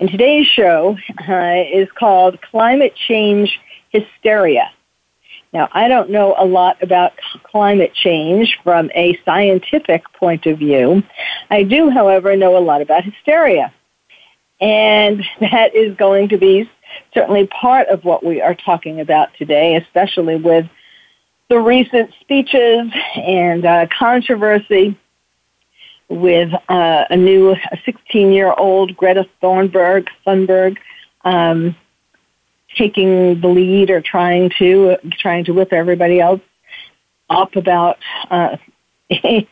And today's show uh, is called Climate Change Hysteria. Now, I don't know a lot about climate change from a scientific point of view. I do, however, know a lot about hysteria. And that is going to be certainly part of what we are talking about today, especially with the recent speeches and uh, controversy with uh, a new 16 year old Greta Thunberg, Thunberg um, taking the lead or trying to trying to whip everybody else up about uh,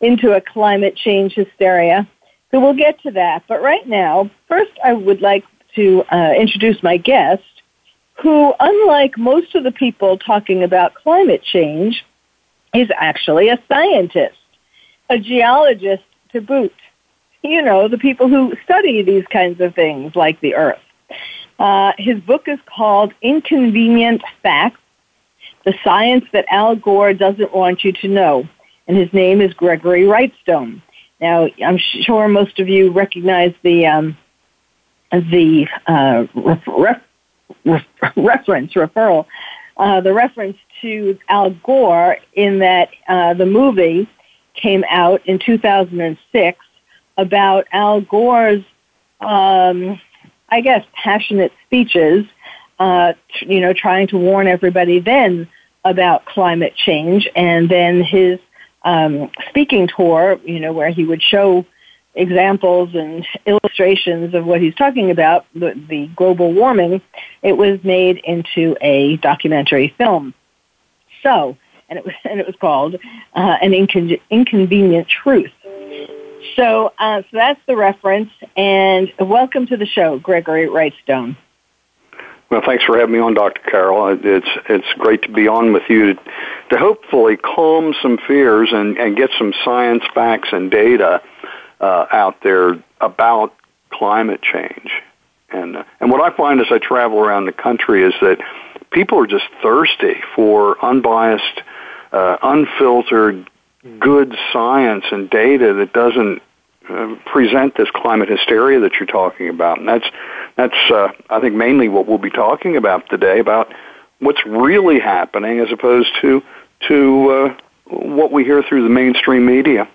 into a climate change hysteria. So we'll get to that. But right now, first I would like to uh, introduce my guest, who, unlike most of the people talking about climate change, is actually a scientist a geologist to boot. You know, the people who study these kinds of things like the Earth. Uh, his book is called Inconvenient Facts The Science That Al Gore Doesn't Want You to Know. And his name is Gregory Wrightstone. Now, I'm sure most of you recognize the, um, the uh, ref- ref- reference, referral, uh, the reference to Al Gore in that uh, the movie came out in 2006 about Al Gore's, um, I guess, passionate speeches, uh, you know, trying to warn everybody then about climate change, and then his um, speaking tour, you know, where he would show examples and illustrations of what he's talking about, the, the global warming, it was made into a documentary film. So, and it was and it was called uh, an Incon- inconvenient truth. So, uh, so that's the reference. And welcome to the show, Gregory Wrightstone. Well, thanks for having me on, Dr. Carol. It's it's great to be on with you to, to hopefully calm some fears and, and get some science facts and data uh, out there about climate change. And uh, and what I find as I travel around the country is that people are just thirsty for unbiased uh, unfiltered, good science and data that doesn't uh, present this climate hysteria that you're talking about. And that's that's uh, I think mainly what we'll be talking about today about what's really happening as opposed to to uh, what we hear through the mainstream media.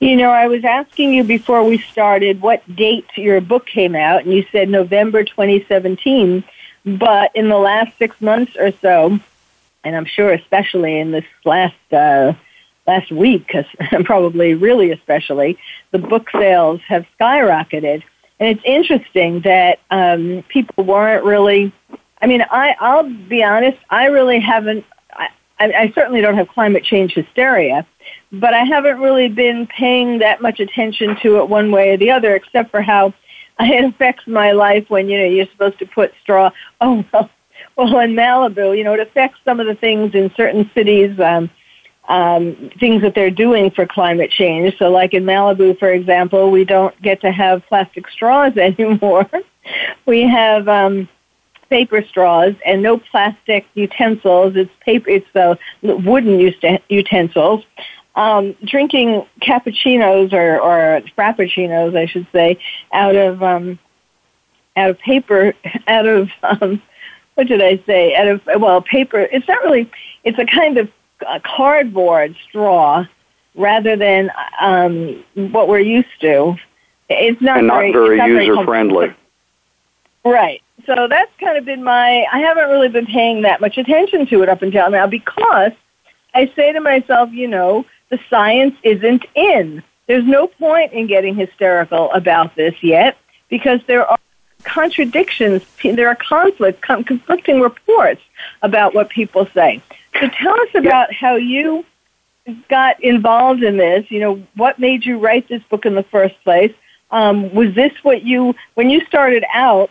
You know, I was asking you before we started what date your book came out, and you said November 2017. But in the last six months or so, and I'm sure especially in this last uh, last week, because probably really especially, the book sales have skyrocketed. And it's interesting that um, people weren't really. I mean, I I'll be honest, I really haven't. I, I certainly don't have climate change hysteria, but I haven't really been paying that much attention to it one way or the other, except for how it affects my life when you know you're supposed to put straw. Oh well, well, in Malibu, you know, it affects some of the things in certain cities, um, um, things that they're doing for climate change. So, like in Malibu, for example, we don't get to have plastic straws anymore. we have um, paper straws and no plastic utensils. It's paper. It's uh, wooden utensils. Um, drinking cappuccinos or, or frappuccinos, I should say, out of um, out of paper, out of um, what did I say? Out of well, paper. It's not really. It's a kind of uh, cardboard straw rather than um, what we're used to. It's not and very, not very user friendly. Right. So that's kind of been my. I haven't really been paying that much attention to it up until now because I say to myself, you know, the science isn't in. There's no point in getting hysterical about this yet because there are contradictions, there are conflicts, conflicting reports about what people say. So tell us about how you got involved in this. You know, what made you write this book in the first place? Um, was this what you, when you started out,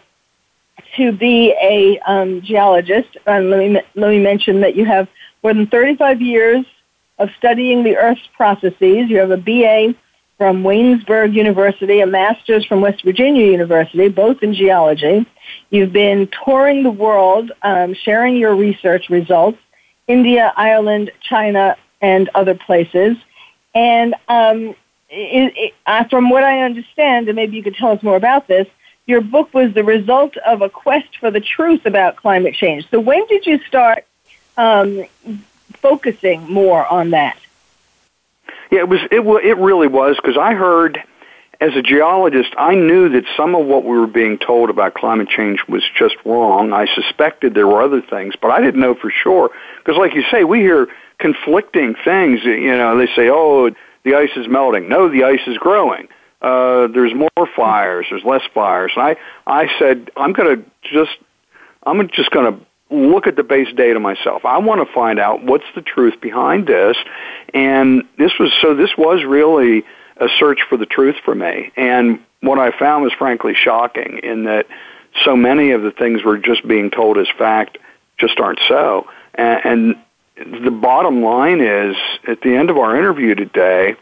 to be a um, geologist. And let me let me mention that you have more than 35 years of studying the Earth's processes. You have a BA from Waynesburg University, a master's from West Virginia University, both in geology. You've been touring the world, um, sharing your research results, India, Ireland, China, and other places. And um, it, it, uh, from what I understand, and maybe you could tell us more about this, your book was the result of a quest for the truth about climate change. So when did you start um, focusing more on that? Yeah, it was. It it really was because I heard, as a geologist, I knew that some of what we were being told about climate change was just wrong. I suspected there were other things, but I didn't know for sure because, like you say, we hear conflicting things. You know, they say, "Oh, the ice is melting." No, the ice is growing. Uh, there's more fires. There's less fires. And I, I said, I'm going to just, I'm just going to look at the base data myself. I want to find out what's the truth behind this. And this was so this was really a search for the truth for me. And what I found was frankly shocking in that so many of the things we're just being told as fact just aren't so. And, and the bottom line is at the end of our interview today,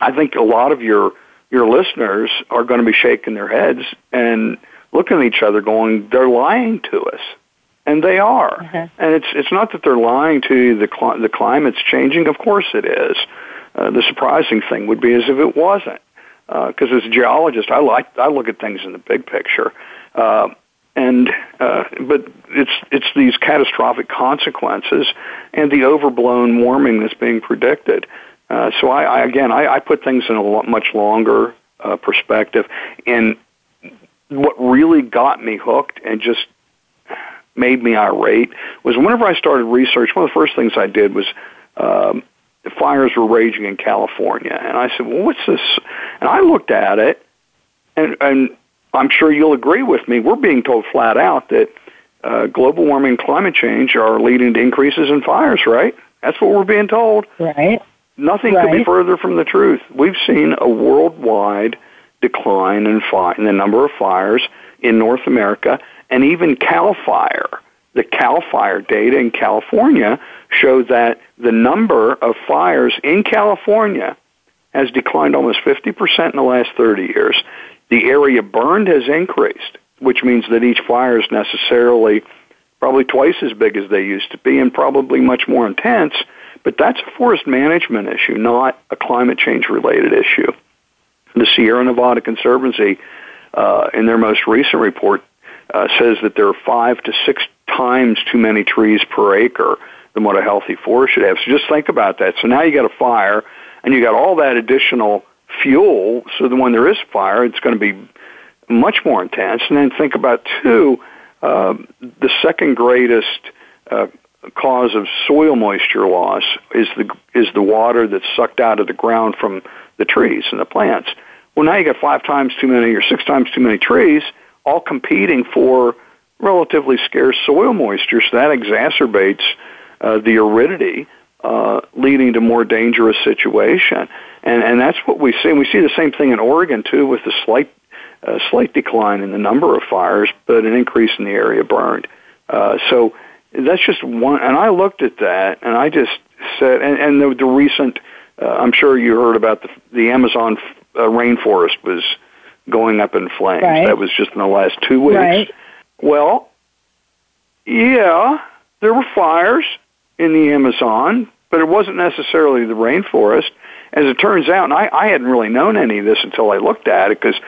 I think a lot of your your listeners are going to be shaking their heads and looking at each other going, they're lying to us and they are. Mm-hmm. And it's it's not that they're lying to you. The cl- the climate's changing. Of course it is. Uh, the surprising thing would be as if it wasn't. Because uh, as a geologist, I like I look at things in the big picture. Uh, and uh, but it's it's these catastrophic consequences and the overblown warming that's being predicted. Uh, so I, I again I, I put things in a much longer uh, perspective, and what really got me hooked and just made me irate was whenever I started research, one of the first things I did was um, the fires were raging in California, and I said, "Well, what's this?" And I looked at it, and and I'm sure you'll agree with me. We're being told flat out that uh, global warming and climate change are leading to increases in fires, right? That's what we're being told. Right. Nothing right. could be further from the truth. We've seen a worldwide decline in, fi- in the number of fires in North America and even CAL FIRE. The CAL FIRE data in California show that the number of fires in California has declined almost 50% in the last 30 years. The area burned has increased, which means that each fire is necessarily probably twice as big as they used to be and probably much more intense. But that's a forest management issue, not a climate change related issue. The Sierra Nevada Conservancy, uh, in their most recent report, uh, says that there are five to six times too many trees per acre than what a healthy forest should have. So just think about that. So now you got a fire, and you got all that additional fuel. So that when there is fire, it's going to be much more intense. And then think about too, uh, the second greatest uh, cause of soil moisture loss is the is the water that's sucked out of the ground from the trees and the plants. Well, now you got five times too many or six times too many trees all competing for relatively scarce soil moisture, so that exacerbates uh, the aridity, uh, leading to more dangerous situation. And and that's what we see. And we see the same thing in Oregon too, with the slight uh, slight decline in the number of fires, but an increase in the area burned. Uh, so that's just one. And I looked at that, and I just said, and, and the, the recent. Uh, I'm sure you heard about the the Amazon uh, rainforest was going up in flames. Right. That was just in the last two weeks. Right. Well, yeah, there were fires in the Amazon, but it wasn't necessarily the rainforest. As it turns out, and I, I hadn't really known any of this until I looked at it because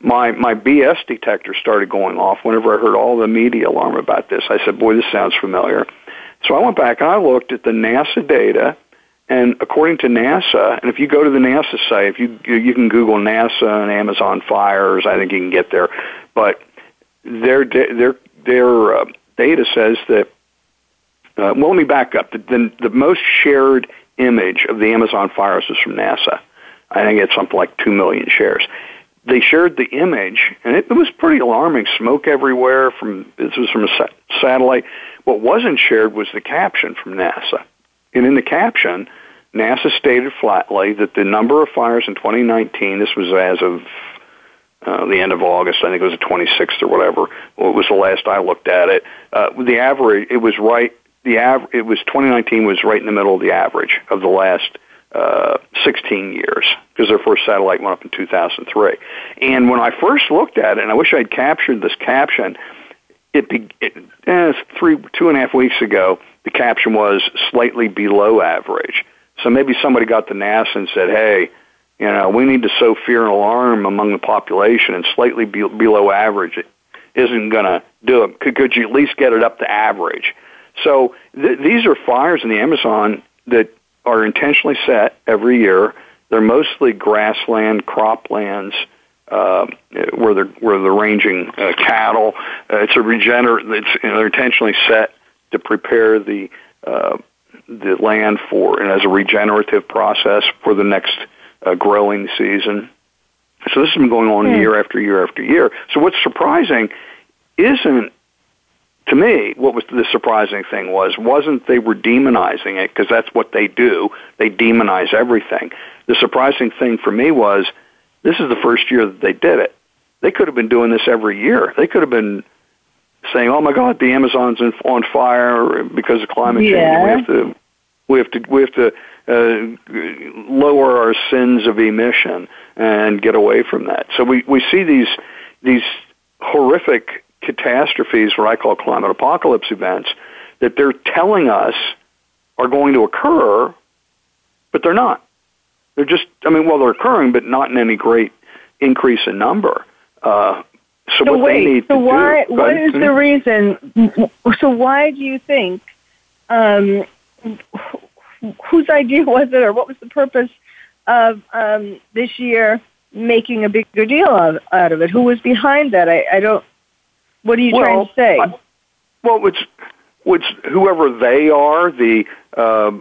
my my BS detector started going off whenever I heard all the media alarm about this. I said, "Boy, this sounds familiar." So I went back and I looked at the NASA data and according to NASA, and if you go to the NASA site, if you you can Google NASA and Amazon fires, I think you can get there. But their their their uh, data says that. Uh, well, let me back up. The, the, the most shared image of the Amazon fires is from NASA. I think it's something like two million shares. They shared the image, and it, it was pretty alarming. Smoke everywhere. From this was from a sa- satellite. What wasn't shared was the caption from NASA and in the caption, NASA stated flatly that the number of fires in 2019, this was as of uh, the end of August. I think it was the 26th or whatever. Well, it was the last I looked at it. Uh, the average, it was right. The av- it was 2019 was right in the middle of the average of the last uh, 16 years because their first satellite went up in 2003. And when I first looked at it, and I wish I'd captured this caption, it, be, it eh, three two and a half weeks ago. The caption was slightly below average. So maybe somebody got to NASA and said, "Hey, you know, we need to sow fear and alarm among the population, and slightly be, below average isn't going to do it. Could, could you at least get it up to average?" So th- these are fires in the Amazon that are intentionally set every year. They're mostly grassland, croplands, uh, where they're where they're ranging uh, cattle. Uh, it's a regenerate. It's you know, they're intentionally set to prepare the uh, the land for and as a regenerative process for the next uh, growing season. So this has been going on mm. year after year after year. So what's surprising isn't to me, what was the surprising thing was wasn't they were demonizing it because that's what they do. They demonize everything. The surprising thing for me was this is the first year that they did it. They could have been doing this every year. They could have been saying, "Oh my God, the Amazon's on fire because of climate change. Yeah. We have to, we have to, we have to uh, lower our sins of emission and get away from that." So we we see these these horrific catastrophes, what I call climate apocalypse events, that they're telling us are going to occur, but they're not. They're just, I mean, well, they're occurring, but not in any great increase in number. Uh, so, so what wait, they need so why, do, what is the reason? So why do you think? Um, whose idea was it, or what was the purpose of um, this year making a bigger deal out, out of it? Who was behind that? I, I don't. What are you well, trying to say? I, well, it's it's whoever they are. The uh,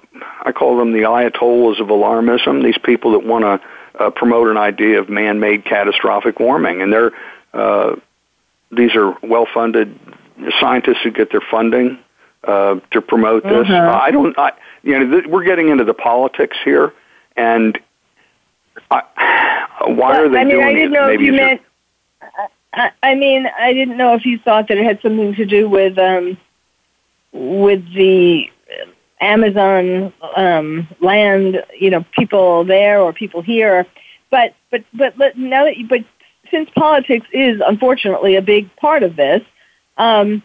I call them the ayatollahs of alarmism. These people that want to uh, promote an idea of man-made catastrophic warming, and they're uh, these are well-funded scientists who get their funding uh, to promote this. Mhm. I don't. I, you know, th- we're getting into the politics here, and I, why are they I mean, doing I didn't it? know if you meant. I, I mean, I didn't know if you thought that it had something to do with um, with the Amazon um, land, you know, people there or people here. But but but let- now that you, but since politics is unfortunately a big part of this, um,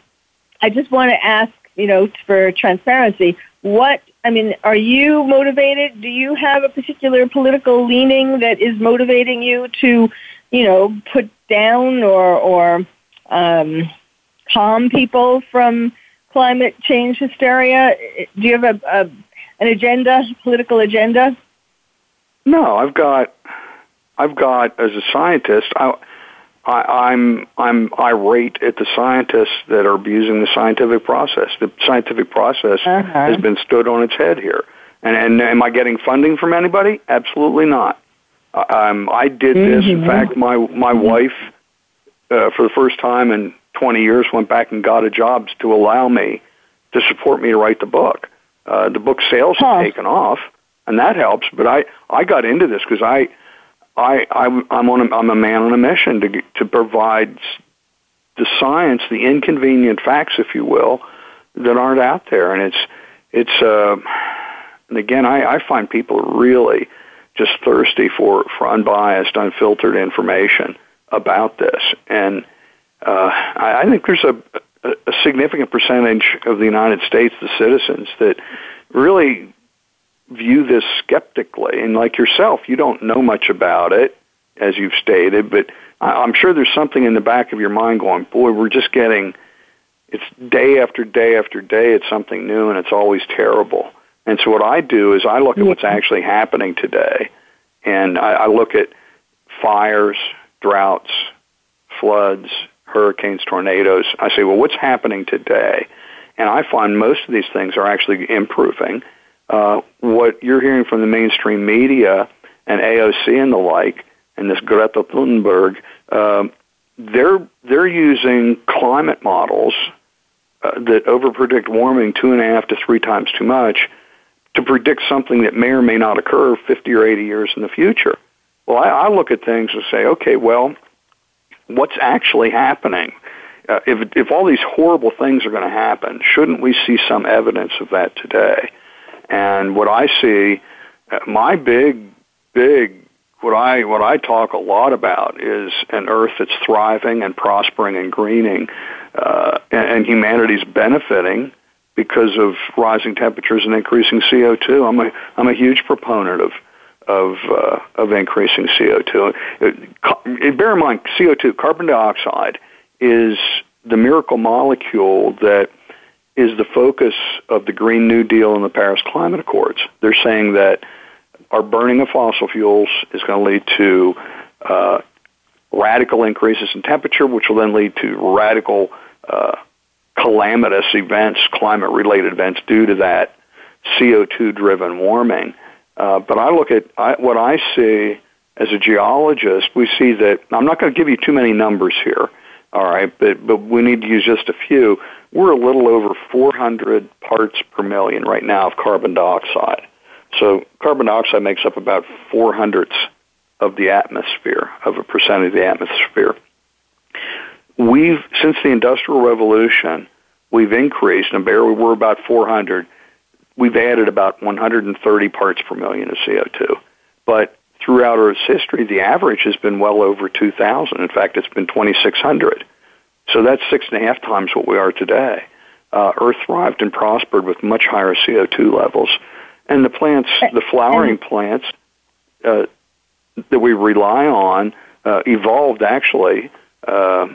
I just want to ask, you know, for transparency, what I mean, are you motivated? Do you have a particular political leaning that is motivating you to, you know, put down or or um, calm people from climate change hysteria? Do you have a, a an agenda, political agenda? No, I've got, I've got as a scientist, I, I, I'm I'm irate at the scientists that are abusing the scientific process. The scientific process Uh-huh. has been stood on its head here. And, and am I getting funding from anybody? Absolutely not. I- Um, I did this. In Mhm. fact, my my wife, uh, for the first time in 20 years, went back and got a job to allow me to support me to write the book. Uh, the book sales Huh. have taken off, and that helps. But I I got into this because I I, I I'm on a, I'm a man on a mission to to provide the science, the inconvenient facts, if you will, that aren't out there, and it's it's uh, and again I, I find people really just thirsty for for unbiased, unfiltered information about this, and uh, I, I think there's a a significant percentage of the United States, the citizens, that really view this skeptically. And like yourself, you don't know much about it, as you've stated, but I'm sure there's something in the back of your mind going, boy, we're just getting, it's day after day after day, it's something new and it's always terrible. And so what I do is I look at what's actually happening today and I, I look at fires, droughts, floods, hurricanes, tornadoes. I say, well, what's happening today? And I find most of these things are actually improving. Uh, what you're hearing from the mainstream media and AOC and the like, and this Greta Thunberg, um, they're they're using climate models uh, that overpredict warming two and a half to three times too much to predict something that may or may not occur 50 or 80 years in the future. Well, I, I look at things and say, okay, well, what's actually happening. Uh, if if all these horrible things are going to happen, shouldn't we see some evidence of that today? And what I see, uh, my big big what I what I talk a lot about is an Earth that's thriving and prospering and greening, uh, and, and humanity's benefiting because of rising temperatures and increasing CO2. I'm a I'm a huge proponent of of uh, of increasing CO2. It, bear in mind, CO2, carbon dioxide, is the miracle molecule that is the focus of the Green New Deal and the Paris Climate Accords. They're saying that our burning of fossil fuels is going to lead to uh, radical increases in temperature, which will then lead to radical uh, calamitous events, climate related events due to that CO2 driven warming. Uh, but I look at I, what I see as a geologist, we see that I'm not going to give you too many numbers here, all right, but, but we need to use just a few. We're a little over 400 parts per million right now of carbon dioxide. So carbon dioxide makes up about four hundredths of the atmosphere, of a percent of the atmosphere. We've, since the Industrial Revolution, we've increased, and barely we're about 400. We've added about 130 parts per million of CO2. But throughout Earth's history, the average has been well over 2,000. In fact, it's been 2,600. So that's six and a half times what we are today. Uh, Earth thrived and prospered with much higher CO2 levels. And the plants, the flowering plants uh, that we rely on, uh, evolved actually uh,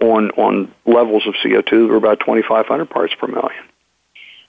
on on levels of CO2 that were about 2,500 parts per million.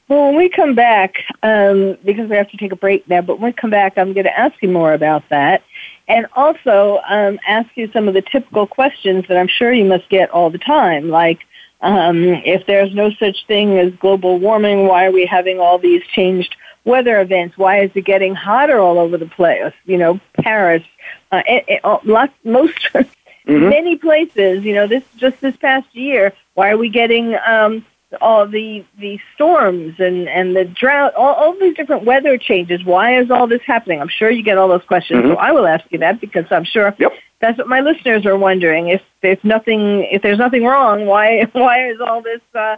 Well, when we come back, um, because we have to take a break now, but when we come back, I'm going to ask you more about that. And also um, ask you some of the typical questions that I'm sure you must get all the time, like um, if there's no such thing as global warming, why are we having all these changed weather events. Why is it getting hotter all over the place? You know, Paris, uh, it, it, lots, most, mm-hmm. many places. You know, this just this past year. Why are we getting um, all the the storms and and the drought? All, all these different weather changes. Why is all this happening? I'm sure you get all those questions. Mm-hmm. So I will ask you that because I'm sure. Yep. That's what my listeners are wondering. If if nothing, if there's nothing wrong, why why is all this? Uh,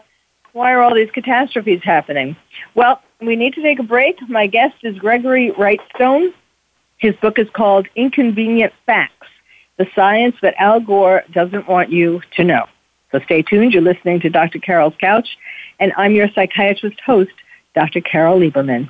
why are all these catastrophes happening? Well, we need to take a break. My guest is Gregory Wrightstone. His book is called Inconvenient Facts The Science That Al Gore Doesn't Want You to Know. So stay tuned. You're listening to Dr. Carol's Couch, and I'm your psychiatrist host, Dr. Carol Lieberman.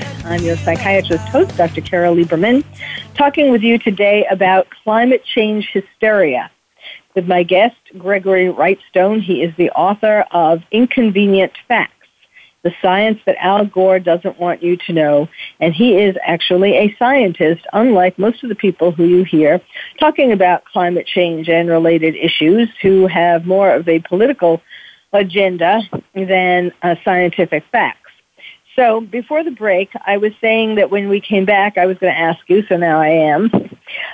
I'm your psychiatrist host, Dr. Carol Lieberman, talking with you today about climate change hysteria. With my guest, Gregory Wrightstone, he is the author of Inconvenient Facts the science that Al Gore doesn't want you to know. And he is actually a scientist, unlike most of the people who you hear talking about climate change and related issues who have more of a political agenda than a scientific facts. So before the break, I was saying that when we came back, I was going to ask you, so now I am,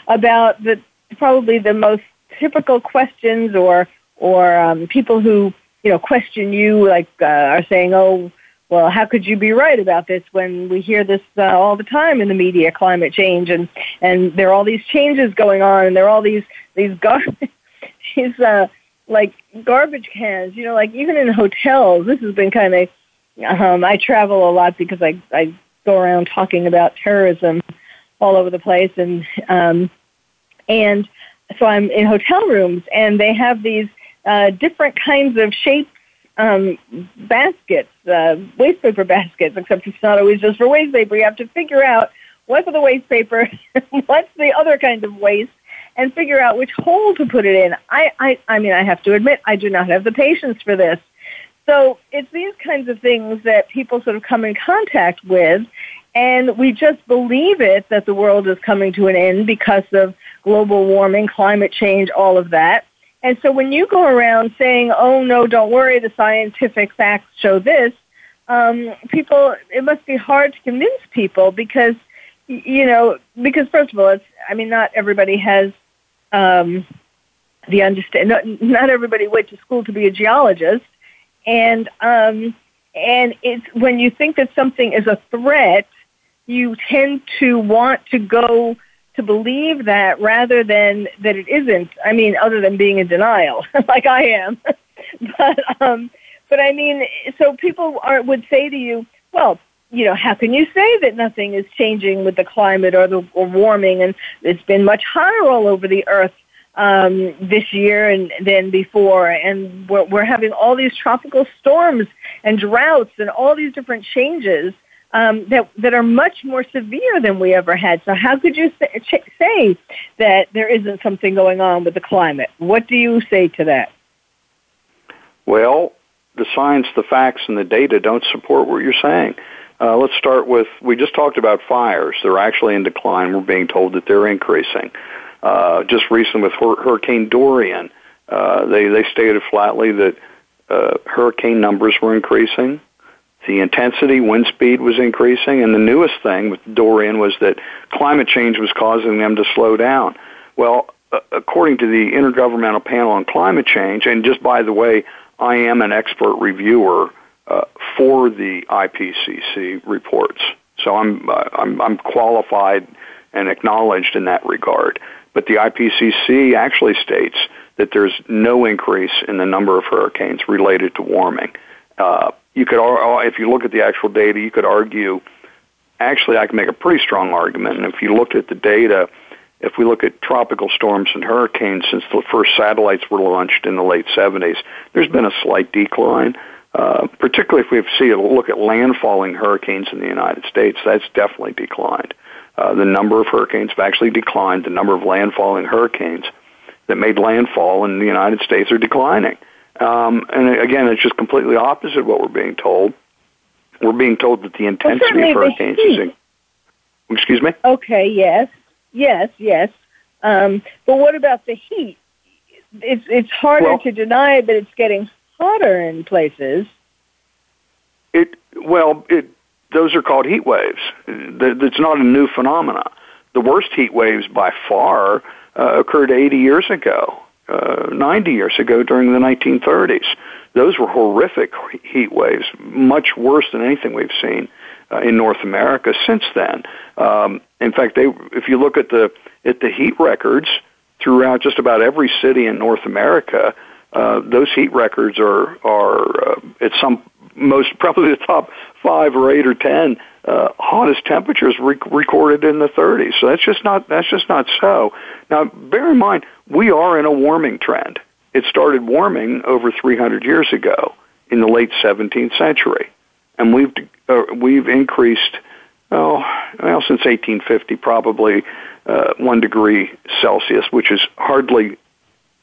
about the probably the most typical questions or or um, people who you know question you like uh, are saying, oh, well, how could you be right about this when we hear this uh, all the time in the media, climate change, and and there are all these changes going on, and there are all these these gar- these uh, like garbage cans, you know, like even in hotels. This has been kind of. Um, I travel a lot because I I go around talking about terrorism all over the place, and um, and so I'm in hotel rooms, and they have these uh, different kinds of shapes um, baskets, uh, waste paper baskets, except it's not always just for waste paper. You have to figure out what's the waste paper, what's the other kind of waste, and figure out which hole to put it in. I, I, I mean, I have to admit, I do not have the patience for this. So it's these kinds of things that people sort of come in contact with, and we just believe it that the world is coming to an end because of global warming, climate change, all of that. And so when you go around saying, oh, no, don't worry, the scientific facts show this, um, people, it must be hard to convince people because, you know, because first of all, it's, I mean, not everybody has um, the understand, not, not everybody went to school to be a geologist. And, um, and it's when you think that something is a threat, you tend to want to go to believe that rather than that it isn't. I mean, other than being in denial, like I am. but um, but I mean, so people are would say to you, well, you know, how can you say that nothing is changing with the climate or the or warming, and it's been much hotter all over the earth um, this year and than before, and we're, we're having all these tropical storms and droughts and all these different changes um, that that are much more severe than we ever had. So how could you say, say that there isn't something going on with the climate? What do you say to that? Well, the science, the facts, and the data don't support what you're saying. Uh, let's start with we just talked about fires. They're actually in decline. We're being told that they're increasing. Uh, just recently with Hurricane Dorian, uh, they they stated flatly that uh, hurricane numbers were increasing. The intensity, wind speed was increasing, and the newest thing with Dorian was that climate change was causing them to slow down. Well, uh, according to the Intergovernmental Panel on Climate Change, and just by the way, I am an expert reviewer uh, for the IPCC reports, so I'm, uh, I'm I'm qualified and acknowledged in that regard. But the IPCC actually states that there's no increase in the number of hurricanes related to warming. Uh, you could, if you look at the actual data, you could argue. Actually, I can make a pretty strong argument. And if you looked at the data, if we look at tropical storms and hurricanes since the first satellites were launched in the late 70s, there's been a slight decline. Uh, particularly if we see a look at landfalling hurricanes in the United States, that's definitely declined. Uh, the number of hurricanes have actually declined. The number of landfalling hurricanes that made landfall in the United States are declining. Um, and again, it's just completely opposite what we're being told. We're being told that the intensity well, of hurricanes is. In- Excuse me. Okay. Yes. Yes. Yes. Um, but what about the heat? It's it's harder well, to deny that it's getting hotter in places. It well, it those are called heat waves. It's not a new phenomena. The worst heat waves by far uh, occurred 80 years ago uh, 90 years ago during the 1930s. Those were horrific heat waves, much worse than anything we've seen uh, in North America since then. Um, in fact, they, if you look at the at the heat records throughout just about every city in North America, uh, those heat records are are uh, at some most probably the top five or eight or ten uh, hottest temperatures rec- recorded in the 30s. So that's just not that's just not so. Now, bear in mind, we are in a warming trend. It started warming over 300 years ago in the late 17th century, and we've uh, we've increased oh well since 1850 probably uh, one degree Celsius, which is hardly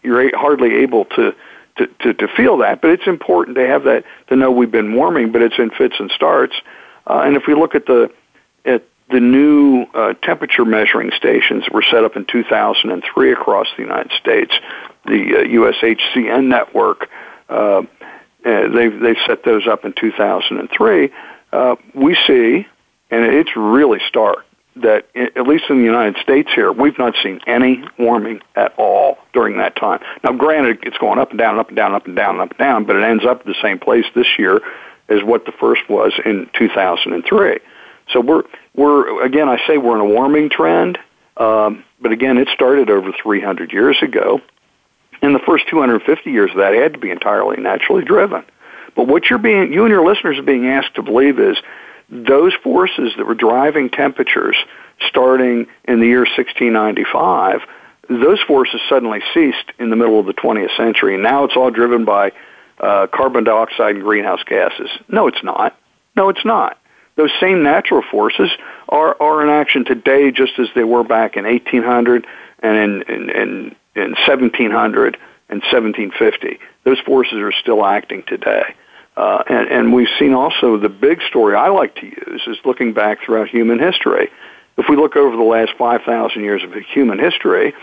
you're hardly able to, to, to, to feel that, but it's important to have that to know we've been warming, but it's in fits and starts. Uh, and if we look at the at the new uh, temperature measuring stations that were set up in 2003 across the United States, the uh, USHCN network, uh, they've they've set those up in 2003. Uh, we see, and it's really stark that at least in the United States here, we've not seen any warming at all during that time. Now, granted, it's going up and down, and up and down, up and down, and up and down, but it ends up at the same place this year as what the first was in 2003. So we're we're again, I say we're in a warming trend, um, but again, it started over 300 years ago. In the first 250 years of that, had to be entirely naturally driven. But what you're being, you and your listeners are being asked to believe is those forces that were driving temperatures starting in the year 1695, those forces suddenly ceased in the middle of the 20th century. And Now it's all driven by uh, carbon dioxide and greenhouse gases. No, it's not. No, it's not. Those same natural forces are, are in action today just as they were back in 1800 and in, in, in, in 1700 and 1750. Those forces are still acting today. Uh, and, and we've seen also the big story I like to use is looking back throughout human history. If we look over the last 5,000 years of human history,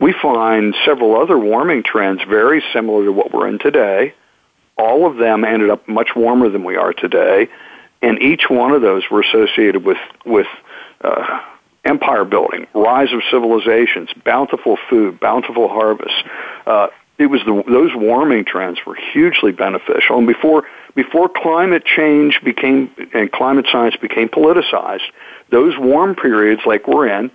we find several other warming trends very similar to what we're in today. All of them ended up much warmer than we are today, and each one of those were associated with with uh, empire building, rise of civilizations, bountiful food, bountiful harvests, uh, it was the, those warming trends were hugely beneficial. And before before climate change became and climate science became politicized, those warm periods like we're in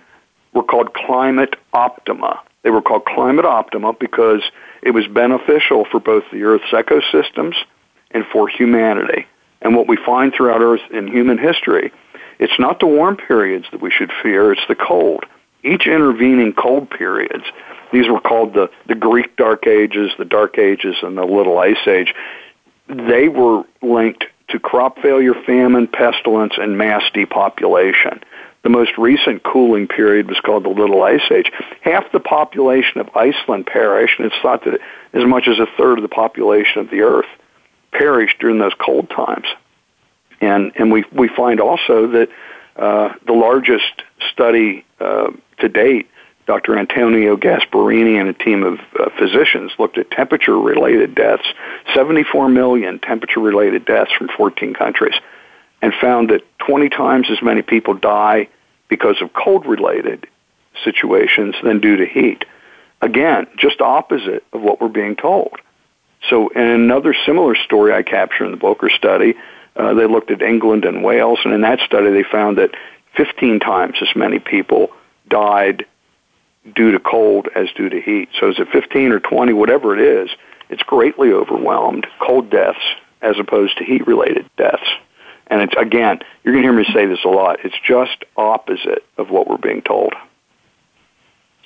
were called climate optima. They were called climate optima because it was beneficial for both the Earth's ecosystems and for humanity. And what we find throughout Earth in human history, it's not the warm periods that we should fear, it's the cold. Each intervening cold periods these were called the, the Greek Dark Ages, the Dark Ages, and the Little Ice Age. They were linked to crop failure, famine, pestilence, and mass depopulation. The most recent cooling period was called the Little Ice Age. Half the population of Iceland perished, and it's thought that as much as a third of the population of the Earth perished during those cold times. And and we we find also that uh, the largest study uh, to date Dr. Antonio Gasparrini and a team of uh, physicians looked at temperature related deaths, 74 million temperature related deaths from 14 countries, and found that 20 times as many people die because of cold related situations than due to heat. Again, just opposite of what we're being told. So, in another similar story I capture in the Bowker study, uh, they looked at England and Wales, and in that study they found that 15 times as many people died due to cold as due to heat. So is it 15 or 20, whatever it is, it's greatly overwhelmed cold deaths as opposed to heat related deaths. And it's again, you're going to hear me say this a lot. It's just opposite of what we're being told.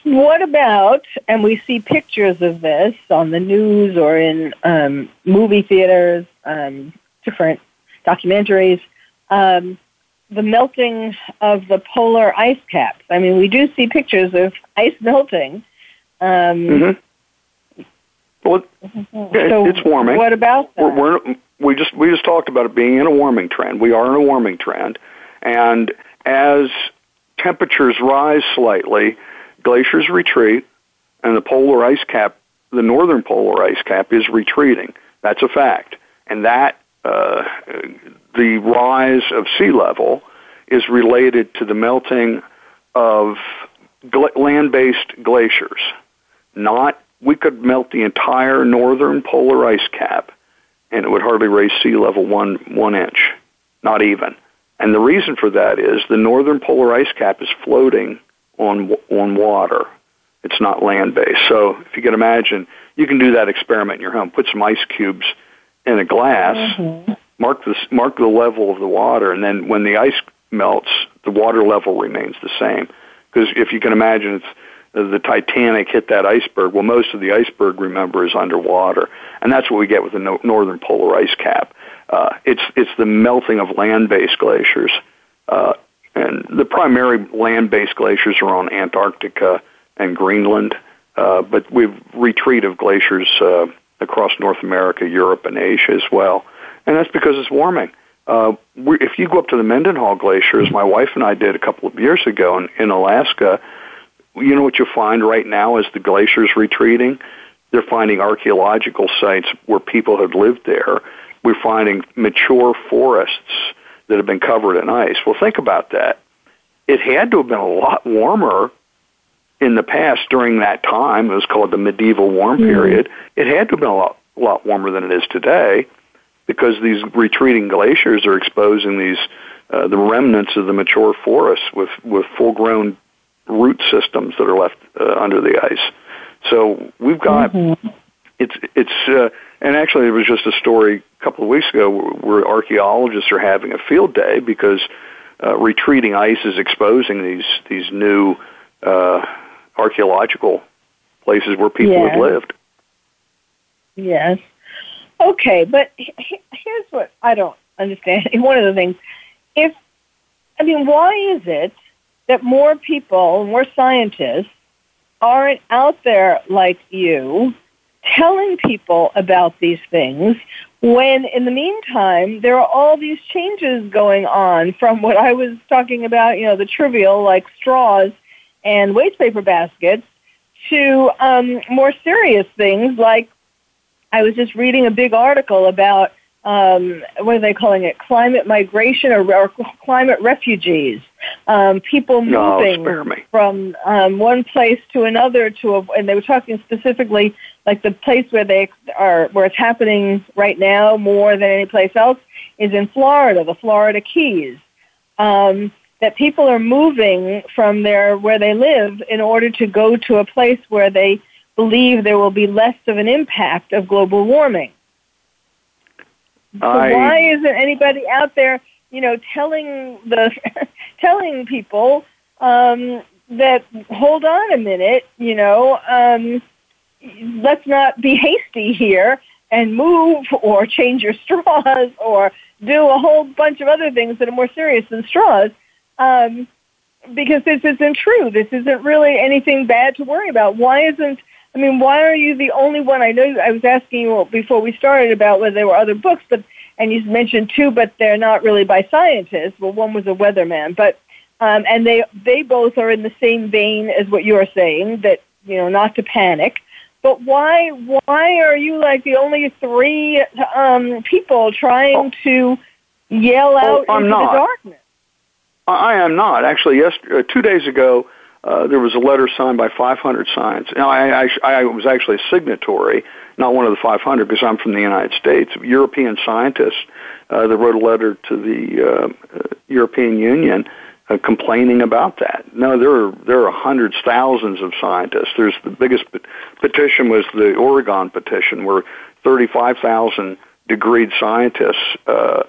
What about, and we see pictures of this on the news or in um, movie theaters, um, different documentaries. Um, the melting of the polar ice caps. I mean, we do see pictures of ice melting. Um, mm-hmm. Well, yeah, so it's warming. What about that? We're, we're, we just we just talked about it being in a warming trend. We are in a warming trend, and as temperatures rise slightly, glaciers retreat, and the polar ice cap, the northern polar ice cap, is retreating. That's a fact, and that uh, the rise of sea level is related to the melting of land-based glaciers. Not we could melt the entire northern polar ice cap, and it would hardly raise sea level one one inch, not even. And the reason for that is the northern polar ice cap is floating on on water. It's not land based. So if you can imagine, you can do that experiment in your home. Put some ice cubes in a glass, mm-hmm mark the mark the level of the water, and then when the ice melts, the water level remains the same. Because if you can imagine, it's the Titanic hit that iceberg. Well, most of the iceberg, remember, is underwater, and that's what we get with the no- northern polar ice cap. Uh, it's it's the melting of land-based glaciers, uh, and the primary land-based glaciers are on Antarctica and Greenland, uh, but we've retreat of glaciers uh, across North America, Europe, and Asia as well, and that's because it's warming. Uh, we, if you go up to the Mendenhall Glacier, as my wife and I did a couple of years ago in, in Alaska, you know what you'll find right now as the glacier's retreating? They're finding archaeological sites where people had lived there. We're finding mature forests that have been covered in ice. Well, think about that. It had to have been a lot warmer in the past during that time. It was called the medieval warm mm period. It had to have been a lot, lot warmer than it is today because these retreating glaciers are exposing these uh, the remnants of the mature forests with with full grown root systems that are left uh, under the ice. So we've got mm-hmm. it's it's uh, and actually there was just a story a couple of weeks ago where, where archaeologists are having a field day because uh, retreating ice is exposing these these new uh, archaeological places where people have lived. Yes. Okay, but here's what I don't understand. One of the things, if I mean, why is it that more people, more scientists, aren't out there like you telling people about these things when in the meantime there are all these changes going on from what I was talking about, you know, the trivial like straws and waste paper baskets to um, more serious things like I was just reading a big article about um, what are they calling it? Climate migration or, or climate refugees. Um, people moving no, from um, one place to another to, a, and they were talking specifically like the place where they are, where it's happening right now more than any place else is in Florida, the Florida Keys. Um, that people are moving from their where they live in order to go to a place where they believe there will be less of an impact of global warming. So I, why isn't anybody out there, you know, telling the telling people um, that hold on a minute, you know, um, let's not be hasty here and move or change your straws or do a whole bunch of other things that are more serious than straws. Um, because this isn't true. This isn't really anything bad to worry about. Why isn't I mean, why are you the only one? I know I was asking you before we started about whether there were other books, but and you mentioned two, but they're not really by scientists. Well, one was a weatherman, but um, and they they both are in the same vein as what you're saying that you know not to panic. But why why are you like the only three um, people trying to yell out oh, I'm into not. the darkness? I am not actually. Yes, uh, two days ago uh, there was a letter signed by 500 scientists. Now, I, I, I was actually a signatory, not one of the 500 because I'm from the United States. European scientists uh, that wrote a letter to the uh, uh, European Union uh, complaining about that. No, there are there are hundreds, thousands of scientists. There's the biggest petition was the Oregon petition, where 35,000 degreed scientists. Uh,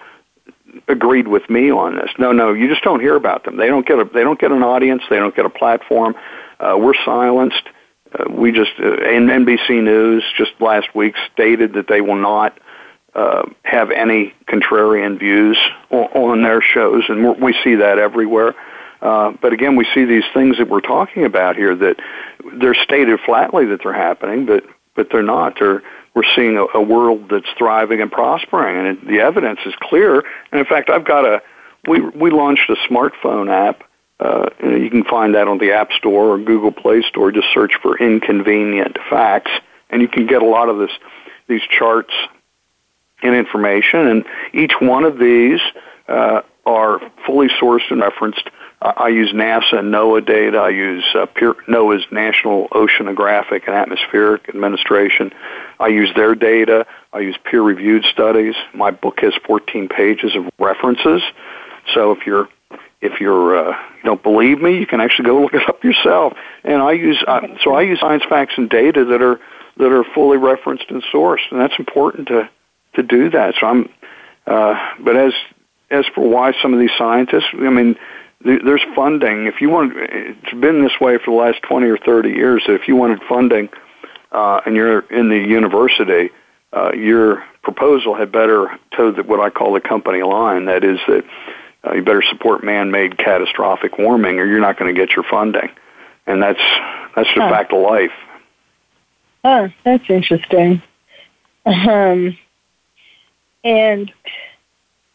agreed with me on this. No, no, you just don't hear about them. They don't get a they don't get an audience. They don't get a platform. Uh, we're silenced. Uh, we just uh, and NBC News just last week stated that they will not uh, have any contrarian views on, on their shows, and we see that everywhere. Uh, but again, we see these things that we're talking about here that they're stated flatly that they're happening, but but they're not. They're we're seeing a, a world that's thriving and prospering, and it, the evidence is clear. And in fact, I've got a we we launched a smartphone app. Uh, you can find that on the App Store or Google Play Store. Just search for "inconvenient facts," and you can get a lot of this these charts and information. And each one of these uh, are fully sourced and referenced I use NASA and NOAA data. I use uh, NOAA's National Oceanographic and Atmospheric Administration. I use their data. I use peer-reviewed studies. My book has 14 pages of references. So if you're if you're uh, you don't believe me, you can actually go look it up yourself. And I use uh, so I use science facts and data that are that are fully referenced and sourced, and that's important to to do that. So I'm Uh, but as as for why some of these scientists, I mean, there's funding. If you want, it's been this way for the last 20 or 30 years. That if you wanted funding uh, and you're in the university, uh, your proposal had better toe the, what I call the company line. That is that uh, you better support man-made catastrophic warming, or you're not going to get your funding. And that's that's the huh. fact of life. Oh, that's interesting. Um, and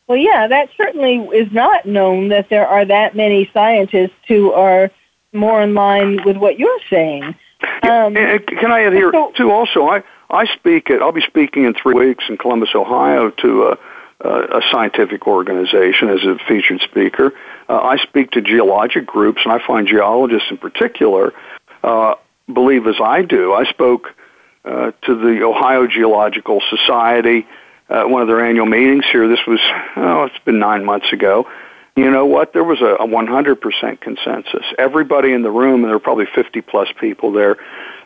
well, yeah, that certainly is not known that there are that many scientists who are more in line with what you're saying. Um, and can I add here so, too? Also, I I speak at I'll be speaking in three weeks in Columbus, Ohio, to a, a, a scientific organization as a featured speaker. Uh, I speak to geologic groups, and I find geologists in particular uh, believe as I do. I spoke uh, to the Ohio Geological Society uh, one of their annual meetings here. This was, oh, it's been nine months ago. You know what? There was a, a 100% consensus. Everybody in the room, and there were probably 50 plus people there,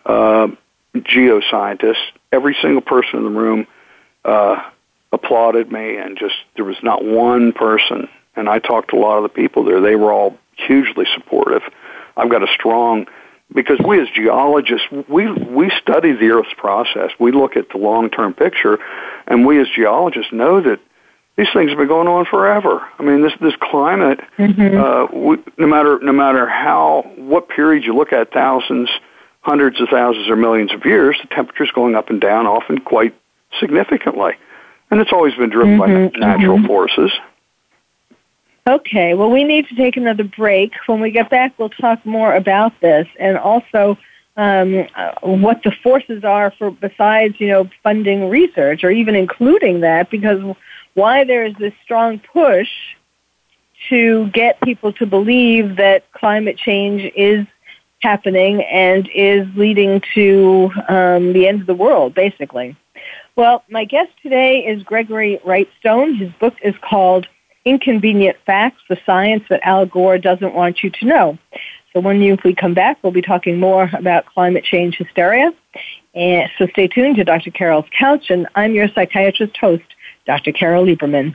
uh, geoscientists, every single person in the room uh, applauded me, and just there was not one person. And I talked to a lot of the people there. They were all hugely supportive. I've got a strong because we as geologists we we study the earth's process we look at the long term picture and we as geologists know that these things have been going on forever i mean this this climate mm-hmm. uh, we, no matter no matter how what period you look at thousands hundreds of thousands or millions of years the temperature is going up and down often quite significantly and it's always been driven mm-hmm. by natural mm-hmm. forces Okay, well, we need to take another break. When we get back, we'll talk more about this and also um, uh, what the forces are for besides, you know, funding research or even including that because why there's this strong push to get people to believe that climate change is happening and is leading to um, the end of the world, basically. Well, my guest today is Gregory Wrightstone. His book is called inconvenient facts, the science that Al Gore doesn't want you to know. So when you, if we come back, we'll be talking more about climate change hysteria. And so stay tuned to Dr. Carole's Couch, and I'm your psychiatrist host, Dr. Carole Lieberman.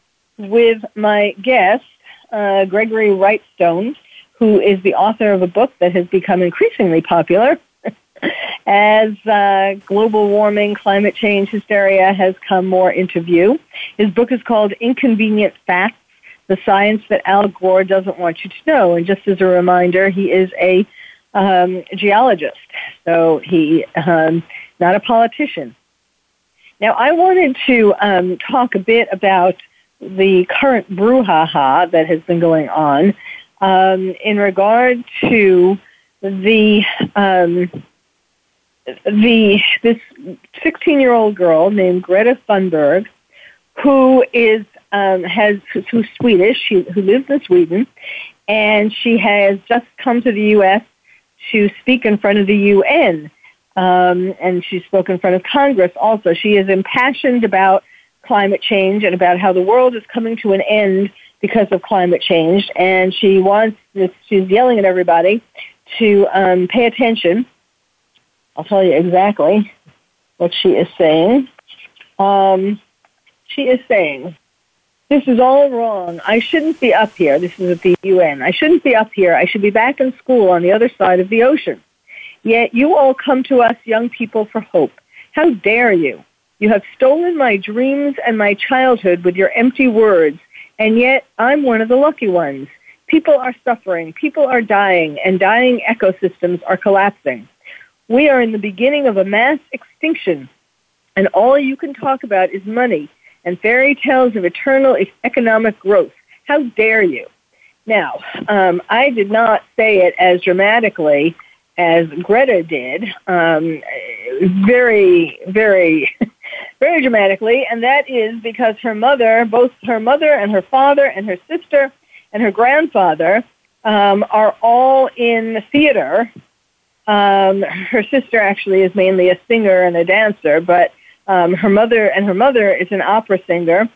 with my guest, uh, Gregory Wrightstone, who is the author of a book that has become increasingly popular as uh, global warming, climate change hysteria has come more into view. His book is called Inconvenient Facts The Science That Al Gore Doesn't Want You to Know. And just as a reminder, he is a um, geologist, so he um, not a politician. Now, I wanted to um, talk a bit about the current brouhaha that has been going on um, in regard to the um, the this 16 year old girl named Greta Thunberg, who is um, has who's Swedish, she, who lives in Sweden, and she has just come to the U.S. to speak in front of the UN, um, and she spoke in front of Congress. Also, she is impassioned about climate change and about how the world is coming to an end because of climate change, and she wants this, she's yelling at everybody to um, pay attention. I'll tell you exactly what she is saying. Um, she is saying, this is all wrong. I shouldn't be up here. This is at the UN. I shouldn't be up here. I should be back in school on the other side of the ocean. Yet you all come to us young people for hope. How dare you? You have stolen my dreams and my childhood with your empty words, and yet I'm one of the lucky ones. People are suffering, people are dying, and dying ecosystems are collapsing. We are in the beginning of a mass extinction, and all you can talk about is money and fairy tales of eternal economic growth. How dare you? Now, um, I did not say it as dramatically as Greta did, um, very, very, very dramatically, and that is because her mother, both her mother and her father and her sister and her grandfather um, are all in the theater. Um, her sister actually is mainly a singer and a dancer, but um, her mother and her mother is an opera singer,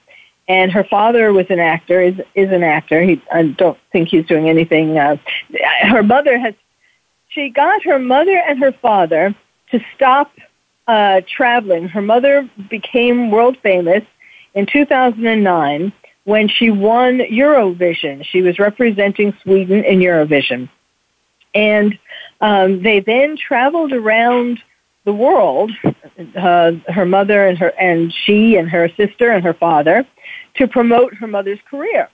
and her father was an actor. is is an actor. He, I don't think he's doing anything. Uh, her mother has. She got her mother and her father to stop uh, traveling. Her mother became world famous in 2009 when she won Eurovision. She was representing Sweden in Eurovision. And um, they then traveled around the world, uh, her mother and her and she and her sister and her father, to promote her mother's career.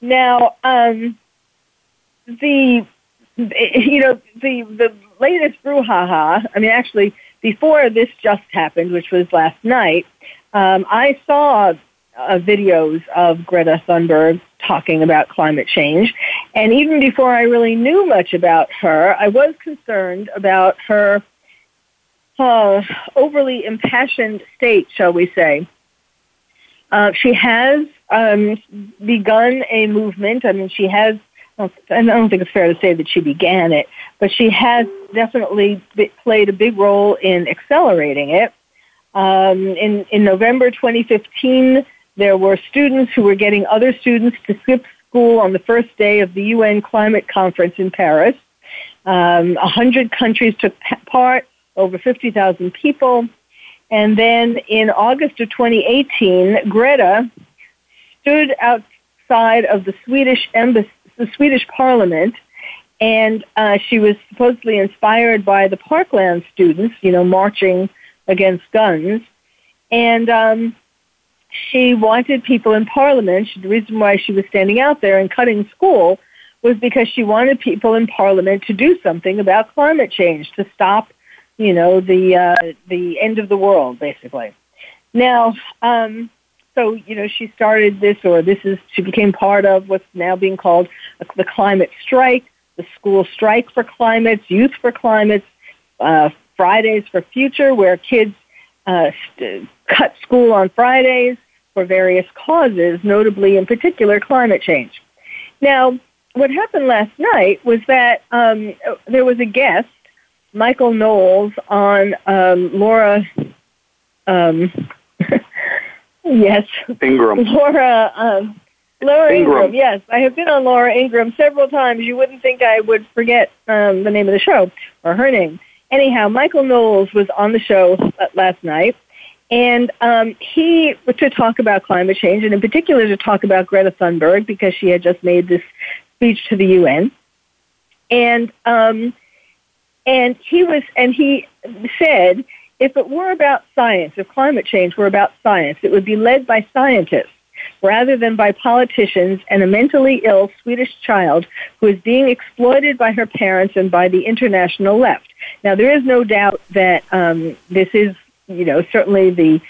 Now, um, the you know the the latest brouhaha. I mean, actually, before this just happened, which was last night, um, I saw uh, videos of Greta Thunberg talking about climate change. And even before I really knew much about her, I was concerned about her uh, overly impassioned state, shall we say. Uh, she has um, begun a movement. I mean, she has, I don't think it's fair to say that she began it, but she has definitely played a big role in accelerating it. Um, in, in November 2015, there were students who were getting other students to skip school on the first day of the UN climate conference in Paris. Um, 100 countries took part, over 50,000 people. And then in August of 2018, Greta stood outside of the Swedish embassy, the Swedish parliament, and uh, she was supposedly inspired by the Parkland students, you know, marching against guns. And um, she wanted people in Parliament. The reason why she was standing out there and cutting school was because she wanted people in Parliament to do something about climate change, to stop, you know, the uh, the end of the world, basically. Now, um, so you know, she started this, or this is she became part of what's now being called the climate strike, the school strike for climates, youth for climates, uh, Fridays for Future, where kids uh, st- cut school on Fridays for various causes, notably in particular climate change. Now, what happened last night was that um, there was a guest, Michael Knowles, on um, Laura. Um, yes, Ingraham. Laura. Um, Laura Ingraham. Ingraham. Yes, I have been on Laura Ingraham several times. You wouldn't think I would forget um, the name of the show or her name. Anyhow, Michael Knowles was on the show last night, and um, he to talk about climate change, and in particular to talk about Greta Thunberg because she had just made this speech to the UN, and um, And he was, and he said, if it were about science, if climate change were about science, it would be led by scientists rather than by politicians and a mentally ill Swedish child who is being exploited by her parents and by the international left. Now, there is no doubt that um, this is, you know, certainly the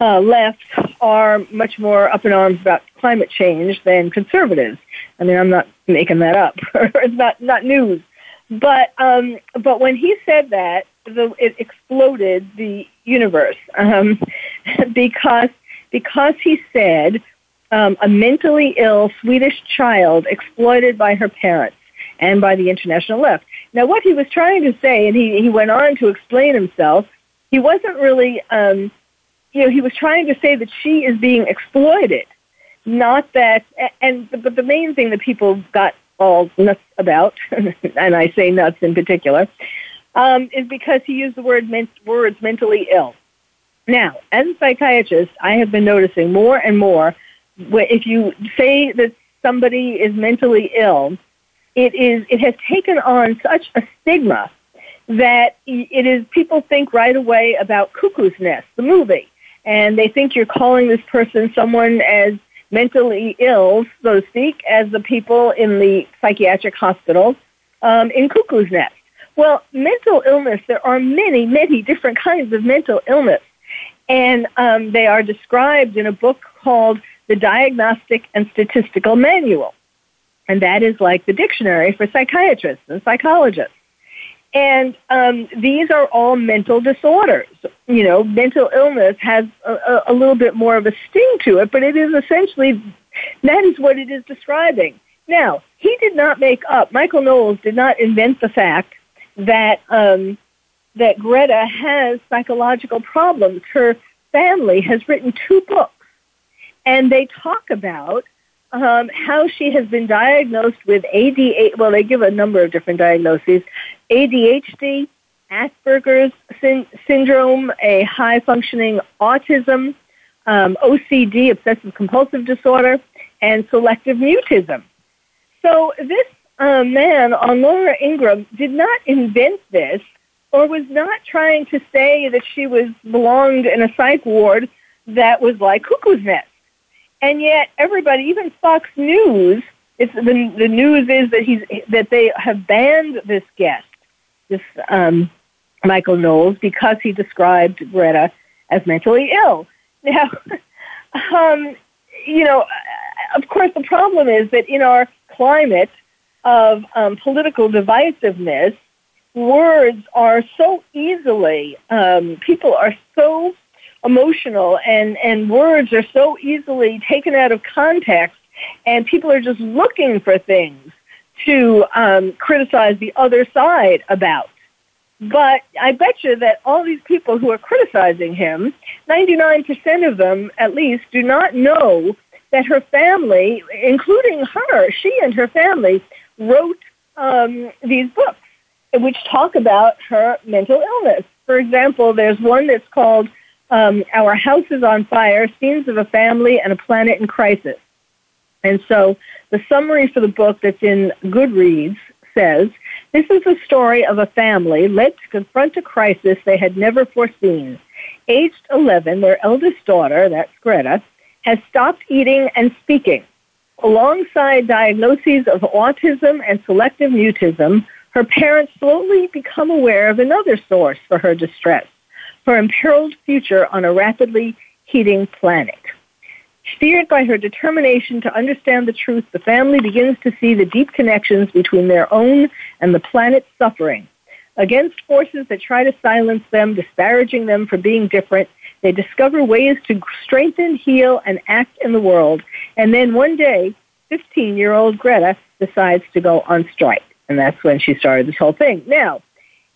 uh, left are much more up in arms about climate change than conservatives. I mean, I'm not making that up. it's not not news. But um, but when he said that, the, it exploded the universe um, because because he said um, a mentally ill Swedish child exploited by her parents and by the international left. Now, what he was trying to say, and he, he went on to explain himself, he wasn't really, um, you know, he was trying to say that she is being exploited, not that, and but the main thing that people got all nuts about, and I say nuts in particular, um, is because he used the word men- words mentally ill. Now, as a psychiatrist, I have been noticing more and more if you say that somebody is mentally ill, it is it has taken on such a stigma that it is people think right away about Cuckoo's Nest, the movie, and they think you're calling this person someone as mentally ill, so to speak, as the people in the psychiatric hospital um, in Cuckoo's Nest. Well, mental illness, there are many, many different kinds of mental illness. And um, they are described in a book called The Diagnostic and Statistical Manual. And that is like the dictionary for psychiatrists and psychologists. And um, these are all mental disorders. You know, mental illness has a, a little bit more of a sting to it, but it is essentially, that is what it is describing. Now, he did not make up, Michael Knowles did not invent the fact that um, that Greta has psychological problems. Her family has written two books, and they talk about um, how she has been diagnosed with ADHD. Well, they give a number of different diagnoses: ADHD, Asperger's sy- syndrome, a high functioning autism, um, OCD, obsessive compulsive disorder, and selective mutism. So this uh, man on Laura Ingraham did not invent this or was not trying to say that she was belonged in a psych ward that was like cuckoo's nest. And yet everybody, even Fox News, it's the, the news is that he's that they have banned this guest, this um, Michael Knowles, because he described Greta as mentally ill. Now, um, you know, of course, the problem is that in our climate, of um, political divisiveness, words are so easily, um, people are so emotional and, and words are so easily taken out of context and people are just looking for things to um, criticize the other side about. But I bet you that all these people who are criticizing him, 99% of them at least, do not know that her family, including her, she and her family, wrote um, these books which talk about her mental illness. For example, there's one that's called um, Our House is on Fire Scenes of a Family and a Planet in Crisis. And so the summary for the book that's in Goodreads says this is the story of a family led to confront a crisis they had never foreseen. Aged 11, their eldest daughter, that's Greta, has stopped eating and speaking. Alongside diagnoses of autism and selective mutism, her parents slowly become aware of another source for her distress, her imperiled future on a rapidly heating planet. Steered by her determination to understand the truth, the family begins to see the deep connections between their own and the planet's suffering. Against forces that try to silence them, disparaging them for being different, they discover ways to strengthen, heal, and act in the world. And then one day, 15 year old Greta decides to go on strike. And that's when she started this whole thing. Now,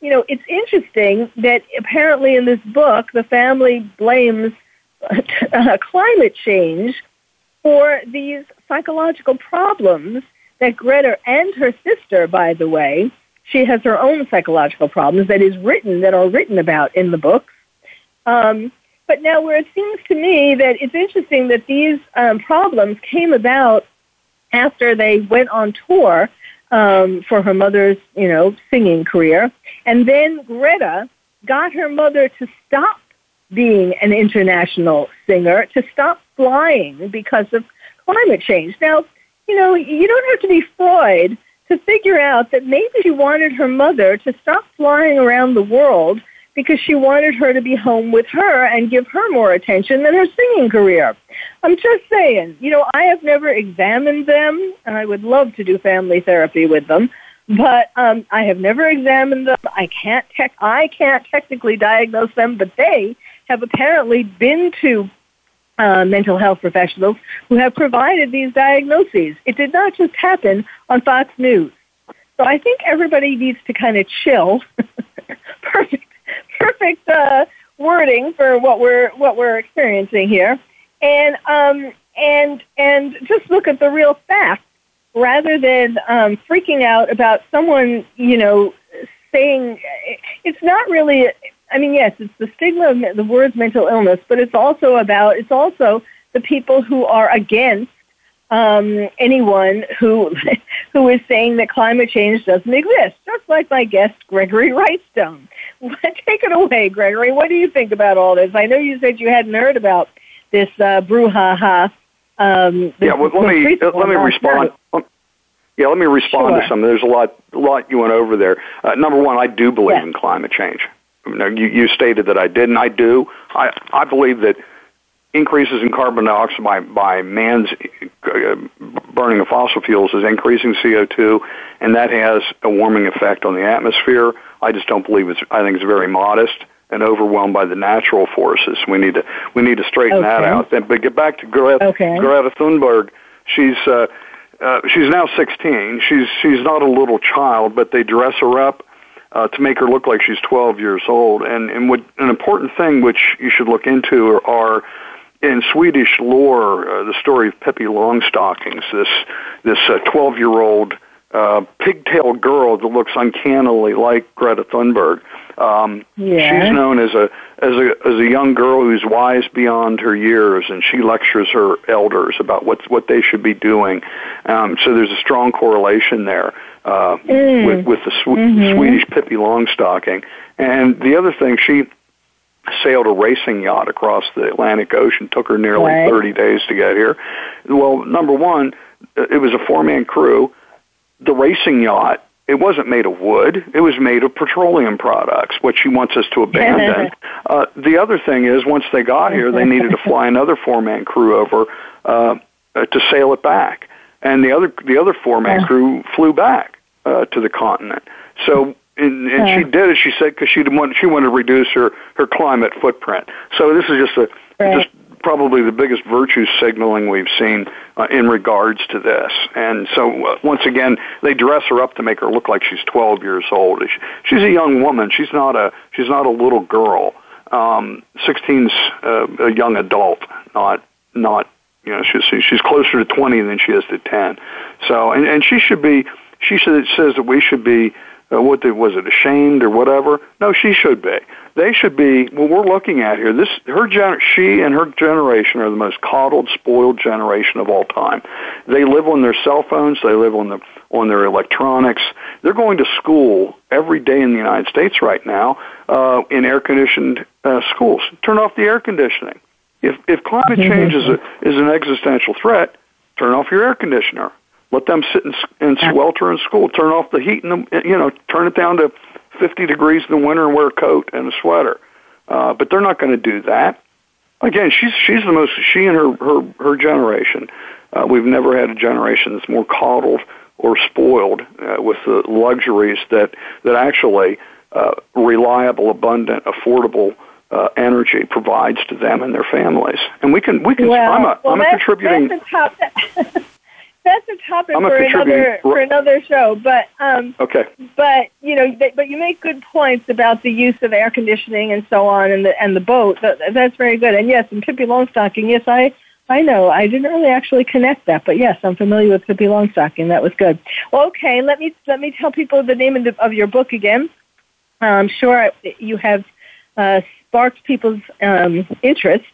you know, it's interesting that apparently in this book, the family blames uh, climate change for these psychological problems that Greta and her sister, by the way, she has her own psychological problems that is written, that are written about in the books. Um, but now, where it seems to me that it's interesting that these um, problems came about after they went on tour um, for her mother's, you know, singing career. And then Greta got her mother to stop being an international singer, to stop flying because of climate change. Now, you know, you don't have to be Freud to figure out that maybe she wanted her mother to stop flying around the world because she wanted her to be home with her and give her more attention than her singing career. I'm just saying, you know, I have never examined them, and I would love to do family therapy with them, but um, I have never examined them. I can't tech, I can't technically diagnose them, but they have apparently been to uh, mental health professionals who have provided these diagnoses. It did not just happen on Fox News. So I think everybody needs to kind of chill. Perfect perfect uh, wording for what we're what we're experiencing here, and um, and and just look at the real facts rather than um, freaking out about someone you know saying it's not really. I mean, yes, it's the stigma of the words mental illness, but it's also about it's also the people who are against um, anyone who who is saying that climate change doesn't exist, just like my guest Gregory Wrightstone. Take it away, Gregory. What do you think about all this? I know you said you hadn't heard about this uh, brouhaha. Um, this, yeah, well, let me let me respond. Yeah, let me respond sure. to some. There's a lot, a lot you went over there. Uh, number one, I do believe in climate change. You, know, you, you stated that I didn't. I do. I, I believe that increases in carbon dioxide by, by man's uh, burning of fossil fuels is increasing CO2, and that has a warming effect on the atmosphere. I just don't believe it's. I think it's very modest and overwhelmed by the natural forces. We need to we need to straighten okay. that out. But get back to Greta, okay. Greta Thunberg. She's uh, uh, she's now 16. She's she's not a little child, but they dress her up uh, to make her look like she's 12 years old. And and what an important thing which you should look into are, are in Swedish lore, uh, the story of Pippi Longstockings, this this twelve uh, year old uh, pigtail girl that looks uncannily like Greta Thunberg. Um, yeah. She's known as a as a as a young girl who's wise beyond her years, and she lectures her elders about what what they should be doing. Um, so there's a strong correlation there uh, mm. with with the Sw- mm-hmm. Swedish Pippi Longstocking. And the other thing, she sailed a racing yacht across the Atlantic Ocean. Took her nearly right. 30 days to get here. Well, number one, it was a four-man crew. The racing yacht, it wasn't made of wood. It was made of petroleum products, which she wants us to abandon. uh, the other thing is, once they got here, they needed to fly another four-man crew over uh, uh, to sail it back, and the other the other four-man crew flew back uh, to the continent. So and, and she did as she said because she wanted she wanted to reduce her her climate footprint. So this is just a right. just probably the biggest virtue signaling we've seen uh, in regards to this. And so uh, once again, they dress her up to make her look like she's 12 years old. She's a young woman. She's not a she's not a little girl. Um, 16's uh, a young adult, not not you know she's she's closer to 20 than she is to 10. So and and she should be. She says says that we should be what the, was it ashamed or whatever? No, she should be. They should be. What we're looking at here, this her gener- she and her generation are the most coddled, spoiled generation of all time. They live on their cell phones. They live on the on their electronics. They're going to school every day in the United States right now uh, in air conditioned uh, schools. Turn off the air conditioning. If if climate change is a, is an existential threat, turn off your air conditioner. Let them sit in, in swelter in school. Turn off the heat and the, you know turn it down to 50 degrees in the winter and wear a coat and a sweater. Uh, but they're not going to do that. Again, she's she's the most she and her her her generation. Uh, we've never had a generation that's more coddled or spoiled uh, with the luxuries that that actually uh, reliable, abundant, affordable uh, energy provides to them and their families. And we can we can. Well, I'm a well, am a contributing. That's top, that's a topic a for another for another show. But um, Okay. but you know, but you make good points about the use of air conditioning and so on, and the and the boat. That, that's very good. And yes, and Pippi Longstocking. Yes, I I know. I didn't really actually connect that, but yes, I'm familiar with Pippi Longstocking. That was good. Well, okay, let me let me tell people the name of, the, of your book again. I'm sure you have uh, sparked people's um, interest.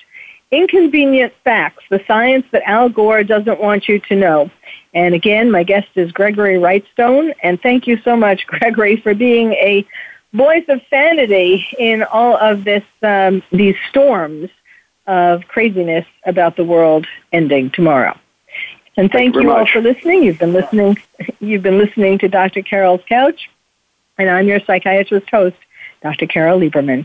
Inconvenient facts, the science that Al Gore doesn't want you to know. And again, my guest is Gregory Wrightstone, and thank you so much, Gregory, for being a voice of sanity in all of this um, these storms of craziness about the world ending tomorrow. And thank, thank you, all much. for listening. You've been listening. You've been listening to Dr. Carole's Couch, and I'm your psychiatrist host, Dr. Carole Lieberman.